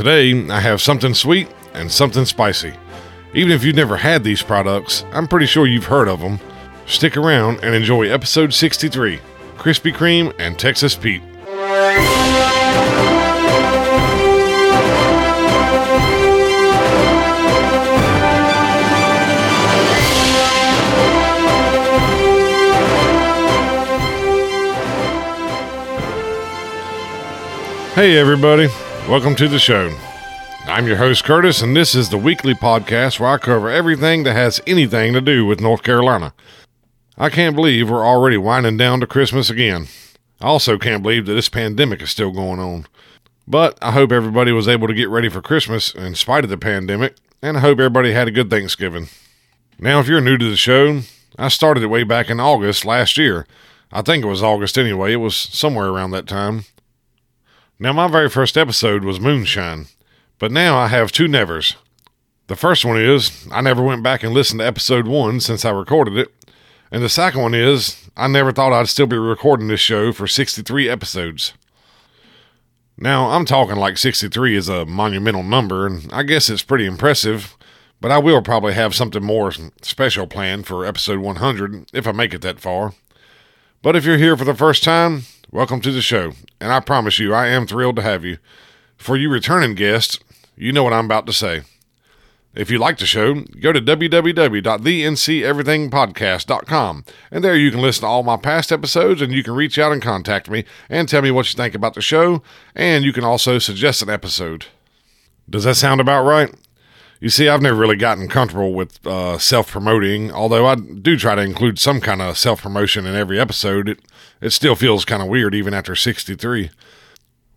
Today, I have something sweet and something spicy. Even if you've never had these products, I'm pretty sure you've heard of them. Stick around and enjoy episode 63 Krispy Kreme and Texas Pete. Hey, everybody. Welcome to the show. I'm your host, Curtis, and this is the weekly podcast where I cover everything that has anything to do with North Carolina. I can't believe we're already winding down to Christmas again. I also can't believe that this pandemic is still going on. But I hope everybody was able to get ready for Christmas in spite of the pandemic, and I hope everybody had a good Thanksgiving. Now, if you're new to the show, I started it way back in August last year. I think it was August anyway, it was somewhere around that time. Now, my very first episode was Moonshine, but now I have two nevers. The first one is I never went back and listened to episode one since I recorded it, and the second one is I never thought I'd still be recording this show for 63 episodes. Now, I'm talking like 63 is a monumental number, and I guess it's pretty impressive, but I will probably have something more special planned for episode 100 if I make it that far. But if you're here for the first time, welcome to the show, and I promise you, I am thrilled to have you. For you returning guests, you know what I'm about to say. If you like the show, go to www.thenceverythingpodcast.com, and there you can listen to all my past episodes, and you can reach out and contact me and tell me what you think about the show, and you can also suggest an episode. Does that sound about right? You see, I've never really gotten comfortable with uh, self promoting, although I do try to include some kind of self promotion in every episode. It, it still feels kind of weird even after 63.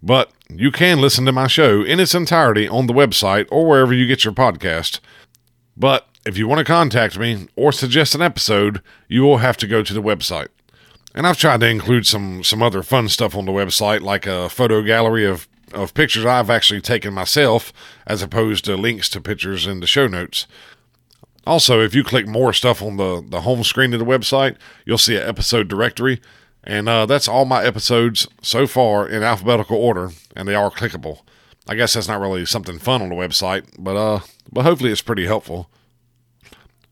But you can listen to my show in its entirety on the website or wherever you get your podcast. But if you want to contact me or suggest an episode, you will have to go to the website. And I've tried to include some some other fun stuff on the website, like a photo gallery of of pictures I've actually taken myself, as opposed to links to pictures in the show notes. Also, if you click more stuff on the, the home screen of the website, you'll see an episode directory. And uh, that's all my episodes so far in alphabetical order, and they are clickable. I guess that's not really something fun on the website, but uh, but hopefully it's pretty helpful.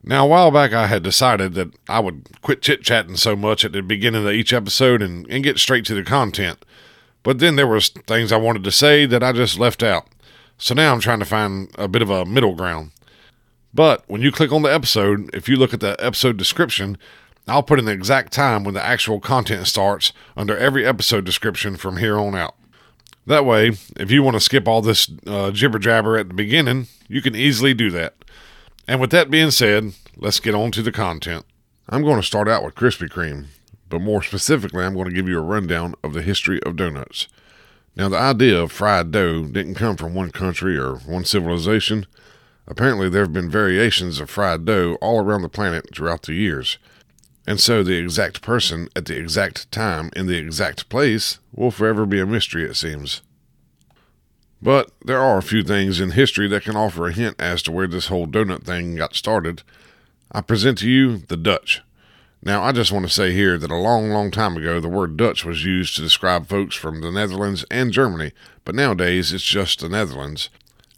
Now, a while back, I had decided that I would quit chit chatting so much at the beginning of each episode and, and get straight to the content. But then there was things I wanted to say that I just left out. So now I'm trying to find a bit of a middle ground. But when you click on the episode, if you look at the episode description, I'll put in the exact time when the actual content starts under every episode description from here on out. That way, if you want to skip all this uh, jibber jabber at the beginning, you can easily do that. And with that being said, let's get on to the content. I'm going to start out with Krispy Kreme but more specifically, I'm going to give you a rundown of the history of donuts. Now, the idea of fried dough didn't come from one country or one civilization. Apparently, there have been variations of fried dough all around the planet throughout the years. And so, the exact person at the exact time in the exact place will forever be a mystery, it seems. But there are a few things in history that can offer a hint as to where this whole donut thing got started. I present to you the Dutch. Now, I just want to say here that a long, long time ago, the word Dutch was used to describe folks from the Netherlands and Germany, but nowadays it's just the Netherlands.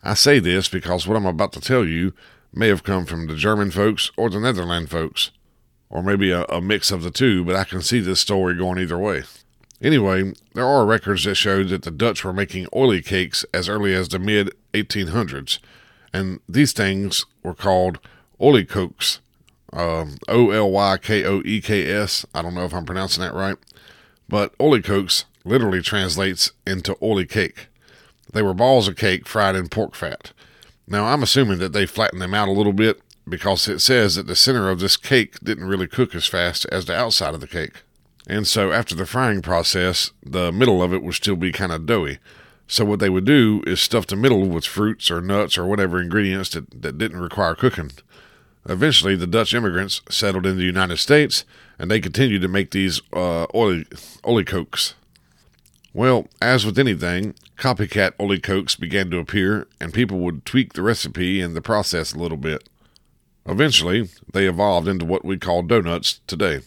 I say this because what I'm about to tell you may have come from the German folks or the Netherland folks, or maybe a, a mix of the two, but I can see this story going either way. Anyway, there are records that show that the Dutch were making oily cakes as early as the mid 1800s, and these things were called olykoeks um, O L Y K O E K S. I don't know if I'm pronouncing that right, but olykoeks literally translates into oily cake. They were balls of cake fried in pork fat. Now, I'm assuming that they flattened them out a little bit because it says that the center of this cake didn't really cook as fast as the outside of the cake. And so, after the frying process, the middle of it would still be kind of doughy. So, what they would do is stuff the middle with fruits or nuts or whatever ingredients that, that didn't require cooking. Eventually, the Dutch immigrants settled in the United States, and they continued to make these uh, oily, olykoeks. Well, as with anything, copycat olykoeks began to appear, and people would tweak the recipe and the process a little bit. Eventually, they evolved into what we call donuts today.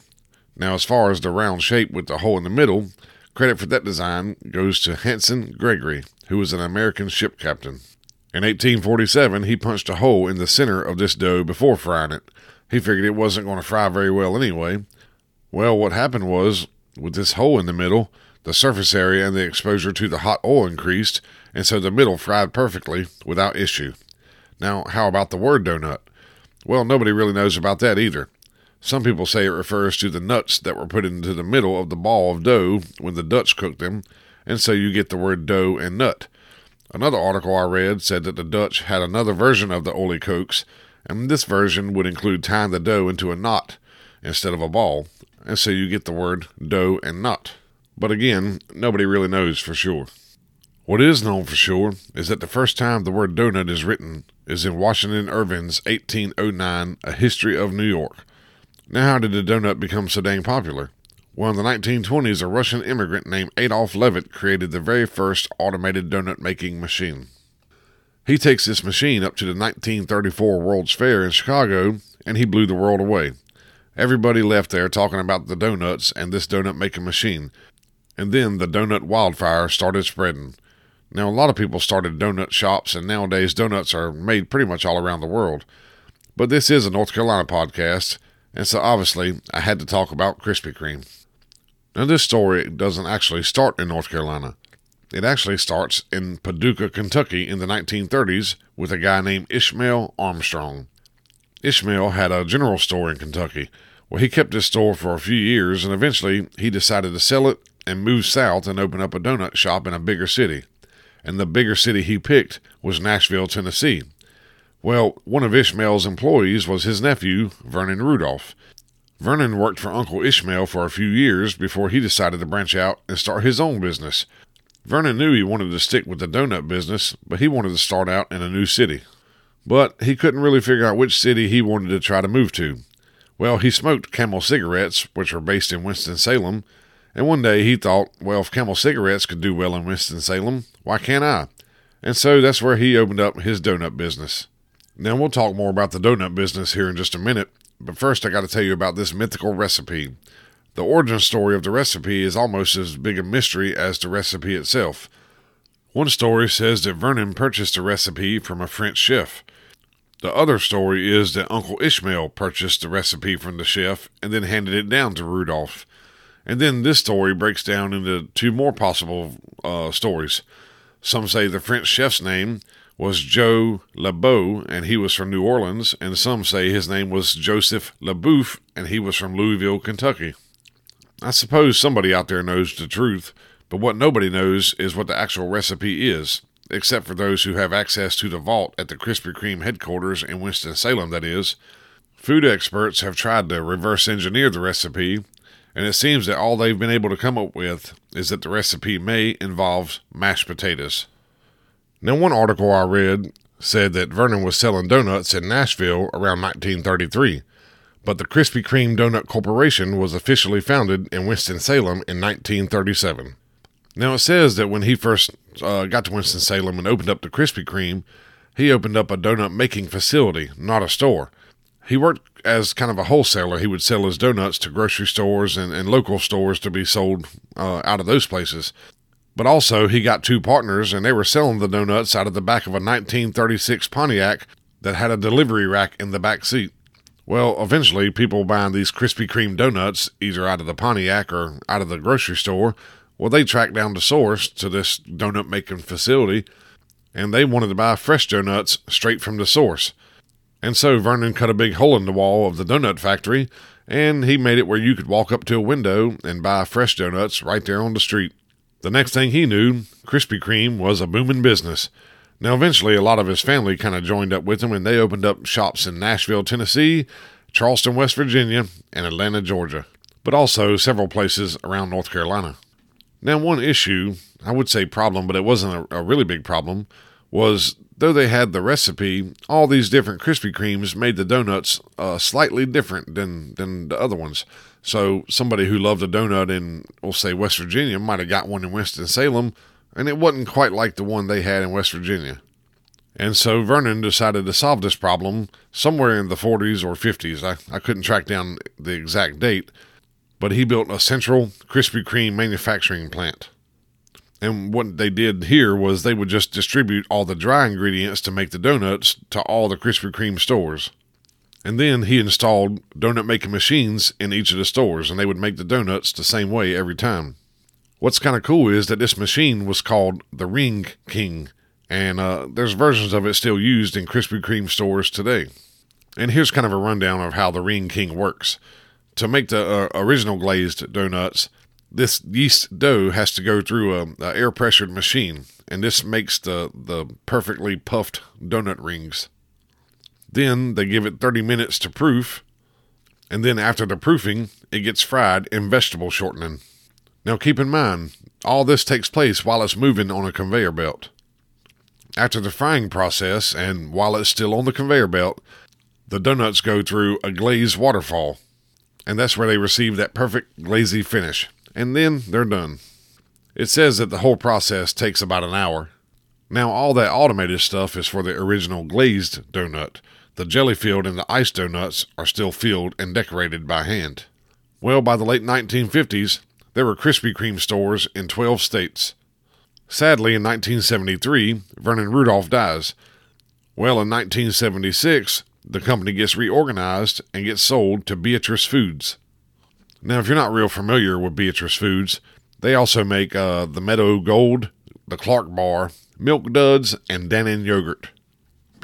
Now, as far as the round shape with the hole in the middle, Credit for that design goes to Hanson Gregory, who was an American ship captain. In 1847, he punched a hole in the center of this dough before frying it. He figured it wasn't going to fry very well anyway. Well, what happened was, with this hole in the middle, the surface area and the exposure to the hot oil increased, and so the middle fried perfectly without issue. Now, how about the word donut? Well, nobody really knows about that either. Some people say it refers to the nuts that were put into the middle of the ball of dough when the Dutch cooked them, and so you get the word dough and nut. Another article I read said that the Dutch had another version of the olykoeks, and this version would include tying the dough into a knot instead of a ball, and so you get the word dough and knot. But again, nobody really knows for sure. What is known for sure is that the first time the word donut is written is in Washington Irving's 1809 A History of New York. Now, how did the donut become so dang popular? Well, in the 1920s, a Russian immigrant named Adolf Levitt created the very first automated donut making machine. He takes this machine up to the 1934 World's Fair in Chicago, and he blew the world away. Everybody left there talking about the donuts and this donut making machine, and then the donut wildfire started spreading. Now, a lot of people started donut shops, and nowadays donuts are made pretty much all around the world. But this is a North Carolina podcast, and so obviously I had to talk about Krispy Kreme. Now, this story doesn't actually start in North Carolina. It actually starts in Paducah, Kentucky in the 1930s with a guy named Ishmael Armstrong. Ishmael had a general store in Kentucky. Well, he kept this store for a few years, and eventually he decided to sell it and move south and open up a donut shop in a bigger city. And the bigger city he picked was Nashville, Tennessee. Well, one of Ishmael's employees was his nephew, Vernon Rudolph. Vernon worked for Uncle Ishmael for a few years before he decided to branch out and start his own business. Vernon knew he wanted to stick with the donut business, but he wanted to start out in a new city. But he couldn't really figure out which city he wanted to try to move to. Well, he smoked Camel cigarettes, which were based in Winston-Salem, and one day he thought, well, if Camel cigarettes could do well in Winston-Salem, why can't I? And so that's where he opened up his donut business. Now we'll talk more about the donut business here in just a minute, but first I got to tell you about this mythical recipe. The origin story of the recipe is almost as big a mystery as the recipe itself. One story says that Vernon purchased the recipe from a French chef. The other story is that Uncle Ishmael purchased the recipe from the chef and then handed it down to Rudolph. And then this story breaks down into two more possible uh, stories. Some say the French chef's name was Joe Labeau, and he was from New Orleans, and some say his name was Joseph LaBouffe, and he was from Louisville, Kentucky. I suppose somebody out there knows the truth, but what nobody knows is what the actual recipe is, except for those who have access to the vault at the Krispy Kreme headquarters in Winston-Salem, that is. Food experts have tried to reverse engineer the recipe, and it seems that all they've been able to come up with is that the recipe may involve mashed potatoes. Now, one article I read said that Vernon was selling donuts in Nashville around 1933, but the Krispy Kreme Donut Corporation was officially founded in Winston-Salem in 1937. Now, it says that when he first uh, got to Winston-Salem and opened up the Krispy Kreme, he opened up a donut making facility, not a store. He worked as kind of a wholesaler. He would sell his donuts to grocery stores and, and local stores to be sold uh, out of those places. But also, he got two partners, and they were selling the donuts out of the back of a 1936 Pontiac that had a delivery rack in the back seat. Well, eventually, people buying these Krispy Kreme donuts, either out of the Pontiac or out of the grocery store, well, they tracked down the source to this donut making facility, and they wanted to buy fresh donuts straight from the source. And so Vernon cut a big hole in the wall of the donut factory, and he made it where you could walk up to a window and buy fresh donuts right there on the street. The next thing he knew, Krispy Kreme was a booming business. Now, eventually, a lot of his family kind of joined up with him, and they opened up shops in Nashville, Tennessee, Charleston, West Virginia, and Atlanta, Georgia, but also several places around North Carolina. Now, one issue, I would say problem, but it wasn't a, a really big problem, was Though they had the recipe, all these different Krispy Kremes made the donuts uh, slightly different than, than the other ones. So somebody who loved a donut in, we'll say, West Virginia might have got one in Winston-Salem, and it wasn't quite like the one they had in West Virginia. And so Vernon decided to solve this problem somewhere in the 40s or 50s. I, I couldn't track down the exact date. but he built a central Krispy Kreme manufacturing plant. And what they did here was they would just distribute all the dry ingredients to make the donuts to all the Krispy Kreme stores. And then he installed donut making machines in each of the stores, and they would make the donuts the same way every time. What's kind of cool is that this machine was called the Ring King, and uh, there's versions of it still used in Krispy Kreme stores today. And here's kind of a rundown of how the Ring King works. To make the uh, original glazed donuts, this yeast dough has to go through a, a air pressured machine, and this makes the, the perfectly puffed donut rings. Then they give it 30 minutes to proof, and then after the proofing, it gets fried in vegetable shortening. Now keep in mind, all this takes place while it's moving on a conveyor belt. After the frying process, and while it's still on the conveyor belt, the donuts go through a glazed waterfall, and that's where they receive that perfect glazy finish, and then they're done. It says that the whole process takes about an hour. Now, all that automated stuff is for the original glazed donut, the jelly field and the ice donuts are still filled and decorated by hand. Well, by the late 1950s, there were Krispy Kreme stores in 12 states. Sadly, in 1973, Vernon Rudolph dies. Well, in 1976, the company gets reorganized and gets sold to Beatrice Foods. Now, if you're not real familiar with Beatrice Foods, they also make uh, the Meadow Gold, the Clark Bar, Milk Duds, and Dannon Yogurt.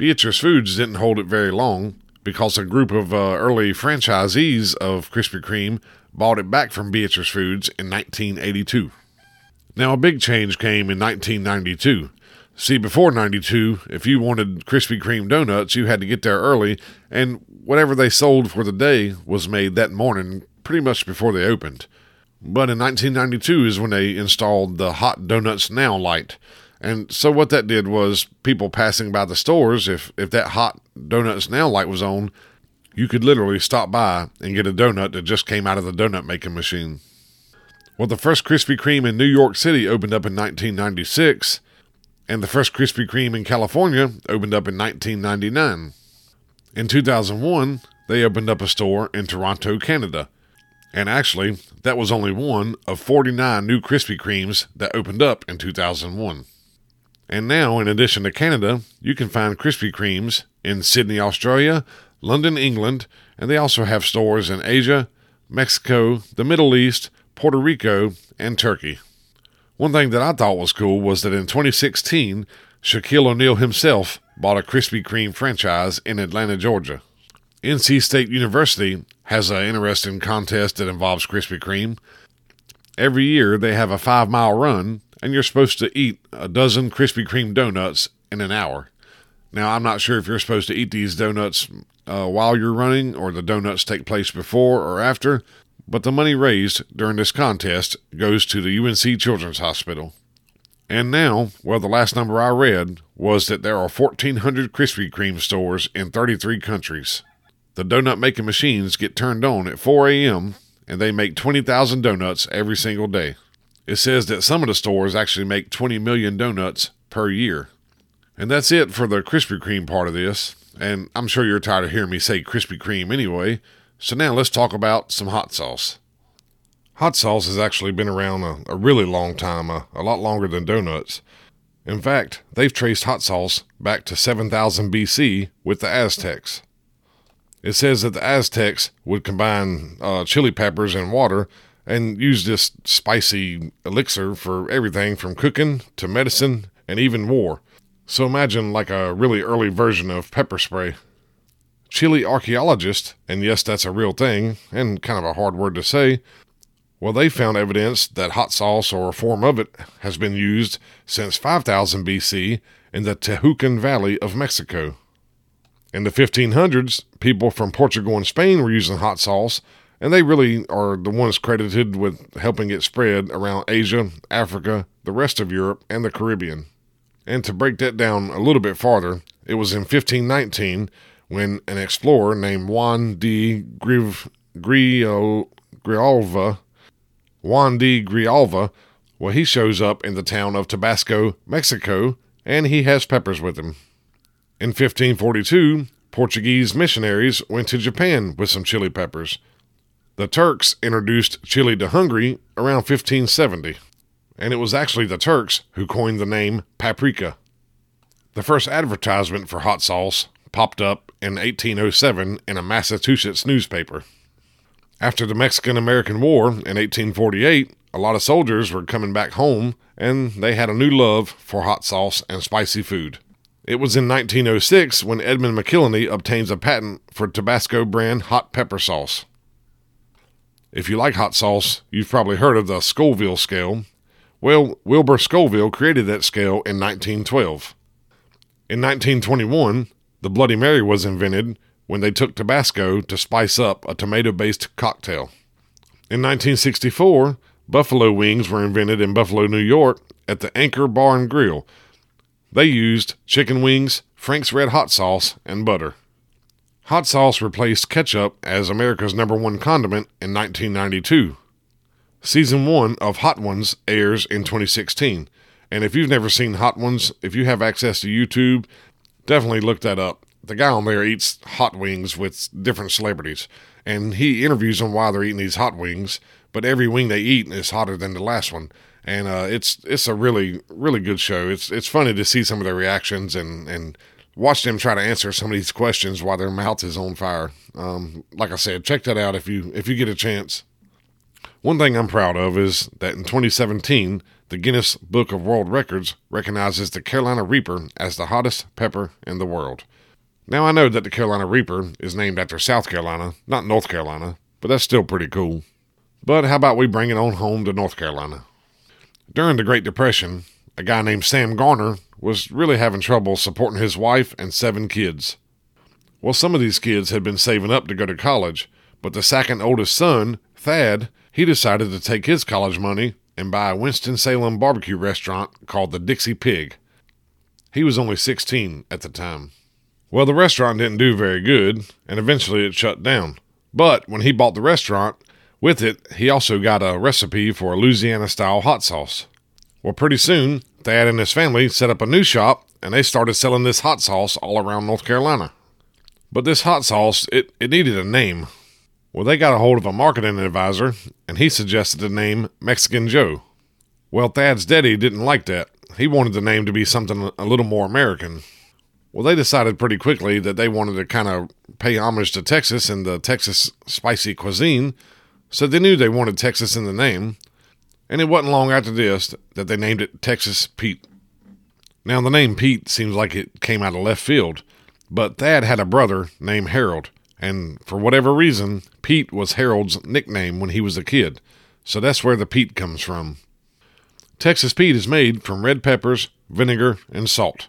Beatrice Foods didn't hold it very long because a group of uh, early franchisees of Krispy Kreme bought it back from Beatrice Foods in 1982. Now, a big change came in 1992. See, before 92, if you wanted Krispy Kreme donuts, you had to get there early, and whatever they sold for the day was made that morning, pretty much before they opened. But in 1992 is when they installed the Hot Donuts Now light, and so what that did was people passing by the stores, if if that hot donuts now light was on, you could literally stop by and get a donut that just came out of the donut making machine. Well, the first Krispy Kreme in New York City opened up in 1996, and the first Krispy Kreme in California opened up in 1999. In 2001, they opened up a store in Toronto, Canada. And actually, that was only one of 49 new Krispy Kremes that opened up in 2001. And now, in addition to Canada, you can find Krispy Kremes in Sydney, Australia, London, England, and they also have stores in Asia, Mexico, the Middle East, Puerto Rico, and Turkey. One thing that I thought was cool was that in 2016, Shaquille O'Neal himself bought a Krispy Kreme franchise in Atlanta, Georgia. NC State University has an interesting contest that involves Krispy Kreme. Every year, they have a five mile run and you're supposed to eat a dozen Krispy Kreme donuts in an hour. Now, I'm not sure if you're supposed to eat these donuts uh, while you're running or the donuts take place before or after, but the money raised during this contest goes to the UNC Children's Hospital. And now, well, the last number I read was that there are 1,400 Krispy Kreme stores in 33 countries. The donut making machines get turned on at 4 a.m., and they make 20,000 donuts every single day. It says that some of the stores actually make 20 million donuts per year. And that's it for the Krispy Kreme part of this. And I'm sure you're tired of hearing me say Krispy Kreme anyway. So now let's talk about some hot sauce. Hot sauce has actually been around a, a really long time, a, a lot longer than donuts. In fact, they've traced hot sauce back to 7000 BC with the Aztecs. It says that the Aztecs would combine uh, chili peppers and water and use this spicy elixir for everything from cooking to medicine and even war. So imagine like a really early version of pepper spray. Chile archaeologists, and yes, that's a real thing, and kind of a hard word to say, well, they found evidence that hot sauce or a form of it has been used since 5000 BC in the Tehuacan Valley of Mexico. In the 1500s, people from Portugal and Spain were using hot sauce and they really are the ones credited with helping it spread around Asia, Africa, the rest of Europe, and the Caribbean. And to break that down a little bit farther, it was in 1519 when an explorer named Juan de Griv- Grijalva, Juan de Grijalva, well, he shows up in the town of Tabasco, Mexico, and he has peppers with him. In 1542, Portuguese missionaries went to Japan with some chili peppers The Turks introduced chili to Hungary around 1570, and it was actually the Turks who coined the name paprika. The first advertisement for hot sauce popped up in 1807 in a Massachusetts newspaper. After the Mexican American War in 1848, a lot of soldiers were coming back home and they had a new love for hot sauce and spicy food. It was in 1906 when Edmund McIlhenny obtains a patent for Tabasco brand hot pepper sauce. If you like hot sauce, you've probably heard of the Scoville scale. Well, Wilbur Scoville created that scale in 1912. In 1921, the Bloody Mary was invented when they took Tabasco to spice up a tomato based cocktail. In 1964, buffalo wings were invented in Buffalo, New York at the Anchor Bar and Grill. They used chicken wings, Frank's Red Hot Sauce, and butter. Hot sauce replaced ketchup as America's number one condiment in 1992. Season 1 of Hot Ones airs in 2016. And if you've never seen Hot Ones, if you have access to YouTube, definitely look that up. The guy on there eats hot wings with different celebrities, and he interviews them while they're eating these hot wings. But every wing they eat is hotter than the last one, and uh, it's it's a really really good show. It's it's funny to see some of their reactions and and watch them try to answer some of these questions while their mouth is on fire. Um, like I said, check that out if you if you get a chance. One thing I'm proud of is that in 2017, the Guinness Book of World Records recognizes the Carolina Reaper as the hottest pepper in the world. Now I know that the Carolina Reaper is named after South Carolina, not North Carolina, but that's still pretty cool. But how about we bring it on home to North Carolina? During the Great Depression, a guy named Sam Garner was really having trouble supporting his wife and seven kids. Well, some of these kids had been saving up to go to college, but the second oldest son, Thad, he decided to take his college money and buy a Winston-Salem barbecue restaurant called the Dixie Pig. He was only 16 at the time. Well, the restaurant didn't do very good, and eventually it shut down. But when he bought the restaurant, with it, he also got a recipe for a Louisiana style hot sauce. Well, pretty soon, Thad and his family set up a new shop and they started selling this hot sauce all around North Carolina. But this hot sauce, it, it needed a name. Well, they got a hold of a marketing advisor and he suggested the name Mexican Joe. Well, Thad's daddy didn't like that. He wanted the name to be something a little more American. Well, they decided pretty quickly that they wanted to kind of pay homage to Texas and the Texas spicy cuisine, so they knew they wanted Texas in the name and it wasn't long after this that they named it Texas Pete. Now, the name Pete seems like it came out of left field, but Thad had a brother named Harold, and for whatever reason, Pete was Harold's nickname when he was a kid, so that's where the Pete comes from. Texas Pete is made from red peppers, vinegar, and salt.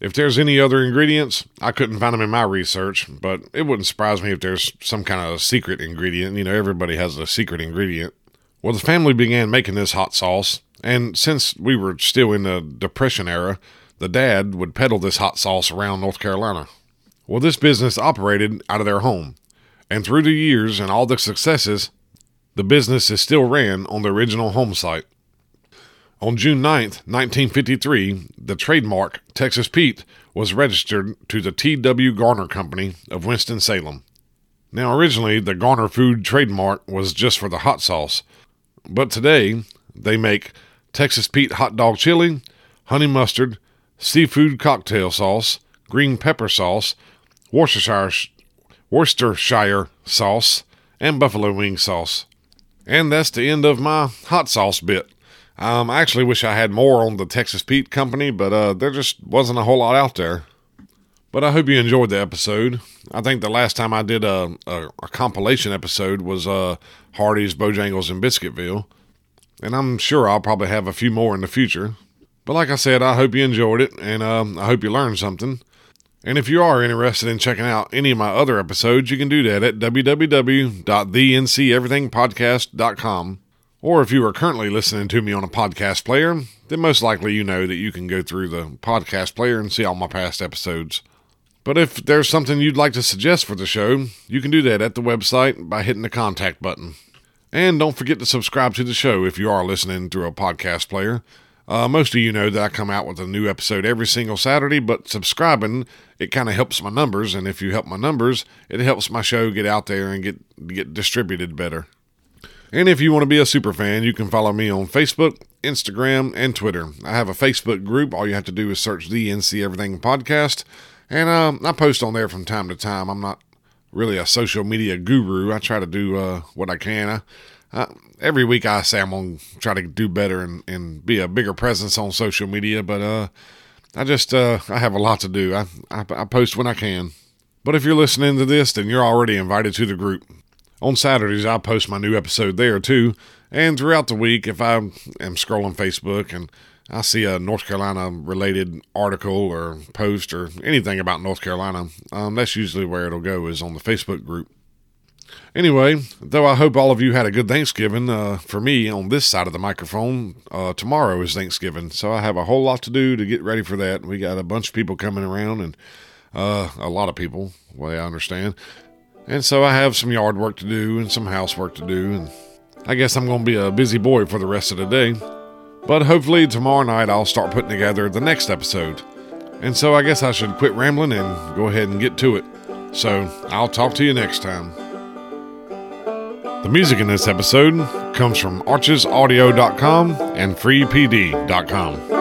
If there's any other ingredients, I couldn't find them in my research, but it wouldn't surprise me if there's some kind of secret ingredient. You know, everybody has a secret ingredient. Well, the family began making this hot sauce, and since we were still in the Depression era, the dad would peddle this hot sauce around North Carolina. Well, this business operated out of their home, and through the years and all the successes, the business is still ran on the original home site. On June 9, 1953, the trademark Texas Pete was registered to the T.W. Garner Company of Winston-Salem. Now, originally, the Garner Food trademark was just for the hot sauce, but today, they make Texas Pete hot dog chili, honey mustard, seafood cocktail sauce, green pepper sauce, Worcestershire, Worcestershire sauce, and buffalo wing sauce. And that's the end of my hot sauce bit. Um, I actually wish I had more on the Texas Pete Company, but uh, there just wasn't a whole lot out there. But I hope you enjoyed the episode. I think the last time I did a, a, a compilation episode was uh, Hardee's, Bojangles, and Biscuitville. And I'm sure I'll probably have a few more in the future. But like I said, I hope you enjoyed it, and uh, I hope you learned something. And if you are interested in checking out any of my other episodes, you can do that at www.thenceverythingpodcast.com. Or if you are currently listening to me on a podcast player, then most likely you know that you can go through the podcast player and see all my past episodes. But if there's something you'd like to suggest for the show, you can do that at the website by hitting the contact button. And don't forget to subscribe to the show if you are listening through a podcast player. Uh, most of you know that I come out with a new episode every single Saturday, but subscribing it kind of helps my numbers. And if you help my numbers, it helps my show get out there and get get distributed better. And if you want to be a super fan, you can follow me on Facebook, Instagram, and Twitter. I have a Facebook group. All you have to do is search the NC Everything Podcast, and um, I post on there from time to time. I'm not really a social media guru. I try to do uh, what I can. I, every week I say I'm gonna try to do better and, and be a bigger presence on social media, but uh, I just uh, I have a lot to do. I, I I post when I can. But if you're listening to this, then you're already invited to the group. On Saturdays, I post my new episode there too. And throughout the week, if I am scrolling Facebook and I see a North Carolina related article or post or anything about North Carolina, um, that's usually where it'll go, is on the Facebook group. Anyway, though I hope all of you had a good Thanksgiving, uh, for me on this side of the microphone, uh, tomorrow is Thanksgiving, so I have a whole lot to do to get ready for that. We got a bunch of people coming around and uh, a lot of people, way I understand. And so I have some yard work to do and some housework to do, and I guess I'm going to be a busy boy for the rest of the day. But hopefully tomorrow night I'll start putting together the next episode. And so I guess I should quit rambling and go ahead and get to it. So I'll talk to you next time. The music in this episode comes from archesaudio.com and freepd.com.